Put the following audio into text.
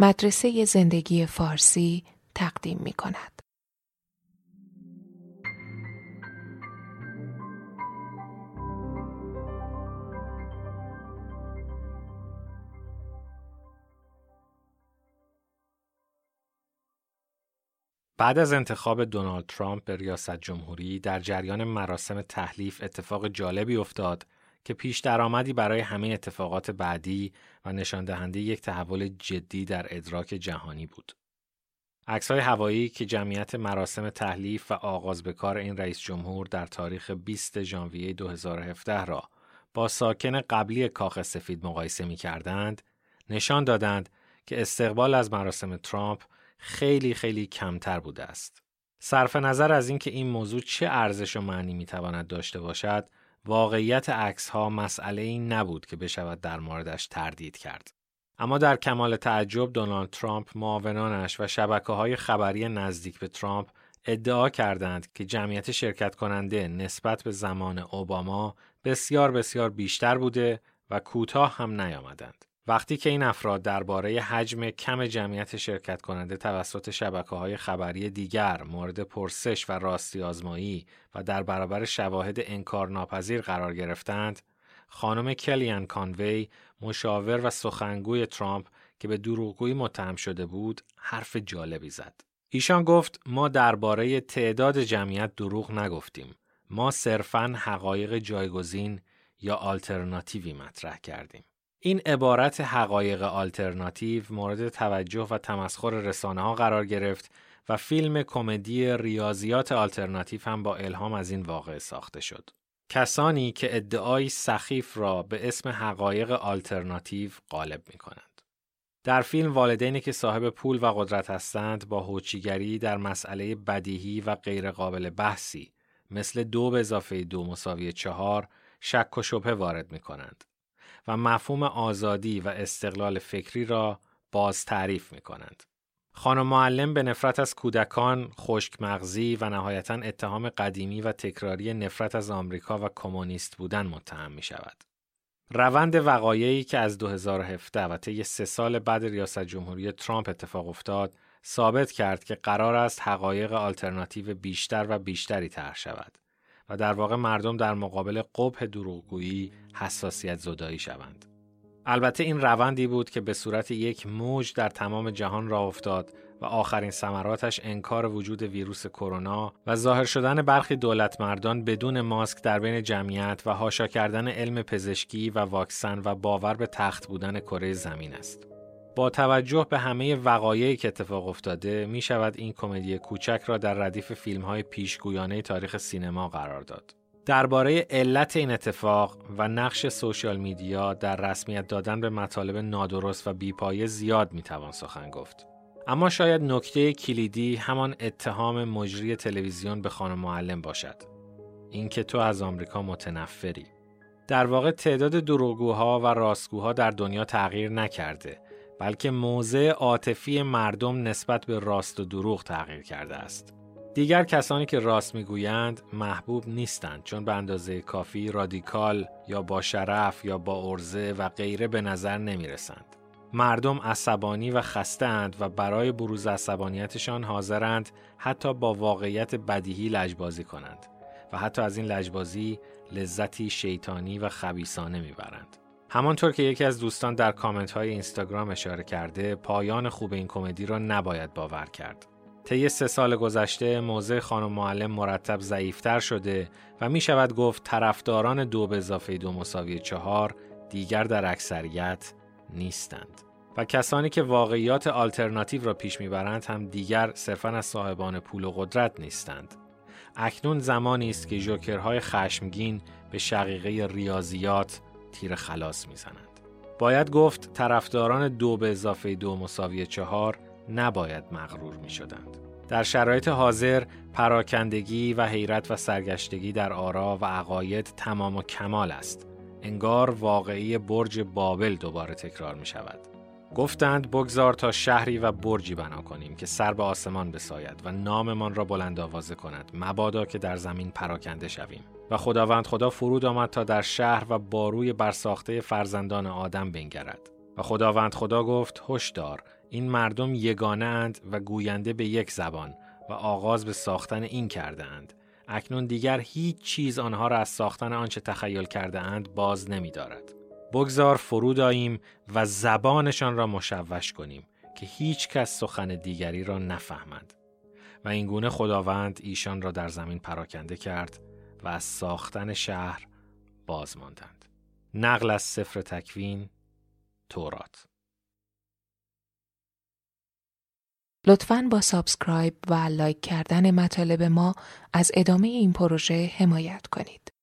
مدرسه زندگی فارسی تقدیم می کند. بعد از انتخاب دونالد ترامپ به ریاست جمهوری در جریان مراسم تحلیف اتفاق جالبی افتاد که پیش درآمدی برای همه اتفاقات بعدی و نشان دهنده یک تحول جدی در ادراک جهانی بود. عکس های هوایی که جمعیت مراسم تحلیف و آغاز به کار این رئیس جمهور در تاریخ 20 ژانویه 2017 را با ساکن قبلی کاخ سفید مقایسه می کردند، نشان دادند که استقبال از مراسم ترامپ خیلی خیلی کمتر بوده است. صرف نظر از اینکه این موضوع چه ارزش و معنی می تواند داشته باشد، واقعیت عکس ها مسئله این نبود که بشود در موردش تردید کرد. اما در کمال تعجب دونالد ترامپ معاونانش و شبکه های خبری نزدیک به ترامپ ادعا کردند که جمعیت شرکت کننده نسبت به زمان اوباما بسیار بسیار بیشتر بوده و کوتاه هم نیامدند. وقتی که این افراد درباره حجم کم جمعیت شرکت کننده توسط شبکه های خبری دیگر مورد پرسش و راستی آزمایی و در برابر شواهد انکارناپذیر قرار گرفتند، خانم کلیان کانوی مشاور و سخنگوی ترامپ که به دروغگویی متهم شده بود حرف جالبی زد. ایشان گفت ما درباره تعداد جمعیت دروغ نگفتیم. ما صرفاً حقایق جایگزین یا آلترناتیوی مطرح کردیم. این عبارت حقایق آلترناتیو مورد توجه و تمسخر رسانه ها قرار گرفت و فیلم کمدی ریاضیات آلترناتیو هم با الهام از این واقعه ساخته شد. کسانی که ادعای سخیف را به اسم حقایق آلترناتیو غالب می کنند. در فیلم والدینی که صاحب پول و قدرت هستند با هوچیگری در مسئله بدیهی و غیرقابل بحثی مثل دو به اضافه دو مساوی چهار شک و شبه وارد می کنند. و مفهوم آزادی و استقلال فکری را باز تعریف می کنند. خانم معلم به نفرت از کودکان، خشک مغزی و نهایتا اتهام قدیمی و تکراری نفرت از آمریکا و کمونیست بودن متهم می شود. روند وقایعی که از 2017 و طی سه سال بعد ریاست جمهوری ترامپ اتفاق افتاد، ثابت کرد که قرار است حقایق آلترناتیو بیشتر و بیشتری طرح شود و در واقع مردم در مقابل قبح دروغگویی حساسیت زدایی شوند. البته این روندی بود که به صورت یک موج در تمام جهان را افتاد و آخرین ثمراتش انکار وجود ویروس کرونا و ظاهر شدن برخی دولت مردان بدون ماسک در بین جمعیت و هاشا کردن علم پزشکی و واکسن و باور به تخت بودن کره زمین است. با توجه به همه وقایعی که اتفاق افتاده می شود این کمدی کوچک را در ردیف فیلم های پیشگویانه تاریخ سینما قرار داد. درباره علت این اتفاق و نقش سوشال میدیا در رسمیت دادن به مطالب نادرست و بیپایه زیاد می توان سخن گفت. اما شاید نکته کلیدی همان اتهام مجری تلویزیون به خانم معلم باشد. اینکه تو از آمریکا متنفری. در واقع تعداد دروغگوها و راستگوها در دنیا تغییر نکرده بلکه موضع عاطفی مردم نسبت به راست و دروغ تغییر کرده است. دیگر کسانی که راست می‌گویند محبوب نیستند چون به اندازه کافی رادیکال یا با شرف یا با ارزه و غیره به نظر نمی رسند. مردم عصبانی و خستند و برای بروز عصبانیتشان حاضرند حتی با واقعیت بدیهی لجبازی کنند و حتی از این لجبازی لذتی شیطانی و خبیسانه می‌برند. همانطور که یکی از دوستان در کامنت های اینستاگرام اشاره کرده پایان خوب این کمدی را نباید باور کرد. طی سه سال گذشته موضع خانم معلم مرتب ضعیفتر شده و می شود گفت طرفداران دو به اضافه دو مساوی چهار دیگر در اکثریت نیستند. و کسانی که واقعیات آلترناتیو را پیش می‌برند هم دیگر صرفا از صاحبان پول و قدرت نیستند. اکنون زمانی است که جوکرهای خشمگین به شقیقه ریاضیات تیر خلاص می‌زنند. باید گفت طرفداران دو به اضافه دو مساوی چهار نباید مغرور می شدند. در شرایط حاضر پراکندگی و حیرت و سرگشتگی در آرا و عقاید تمام و کمال است. انگار واقعی برج بابل دوباره تکرار می شود. گفتند بگذار تا شهری و برجی بنا کنیم که سر به آسمان بساید و ناممان را بلند آوازه کند مبادا که در زمین پراکنده شویم و خداوند خدا فرود آمد تا در شهر و باروی برساخته فرزندان آدم بنگرد و خداوند خدا گفت هشدار این مردم یگانه اند و گوینده به یک زبان و آغاز به ساختن این کرده اند. اکنون دیگر هیچ چیز آنها را از ساختن آنچه تخیل کرده اند باز نمی دارد. بگذار فرود آییم و زبانشان را مشوش کنیم که هیچ کس سخن دیگری را نفهمند. و اینگونه خداوند ایشان را در زمین پراکنده کرد و از ساختن شهر باز ماندند. نقل از سفر تکوین تورات لطفاً با subscribe و like کردن مطالب ما از ادامه این پروژه حمایت کنید.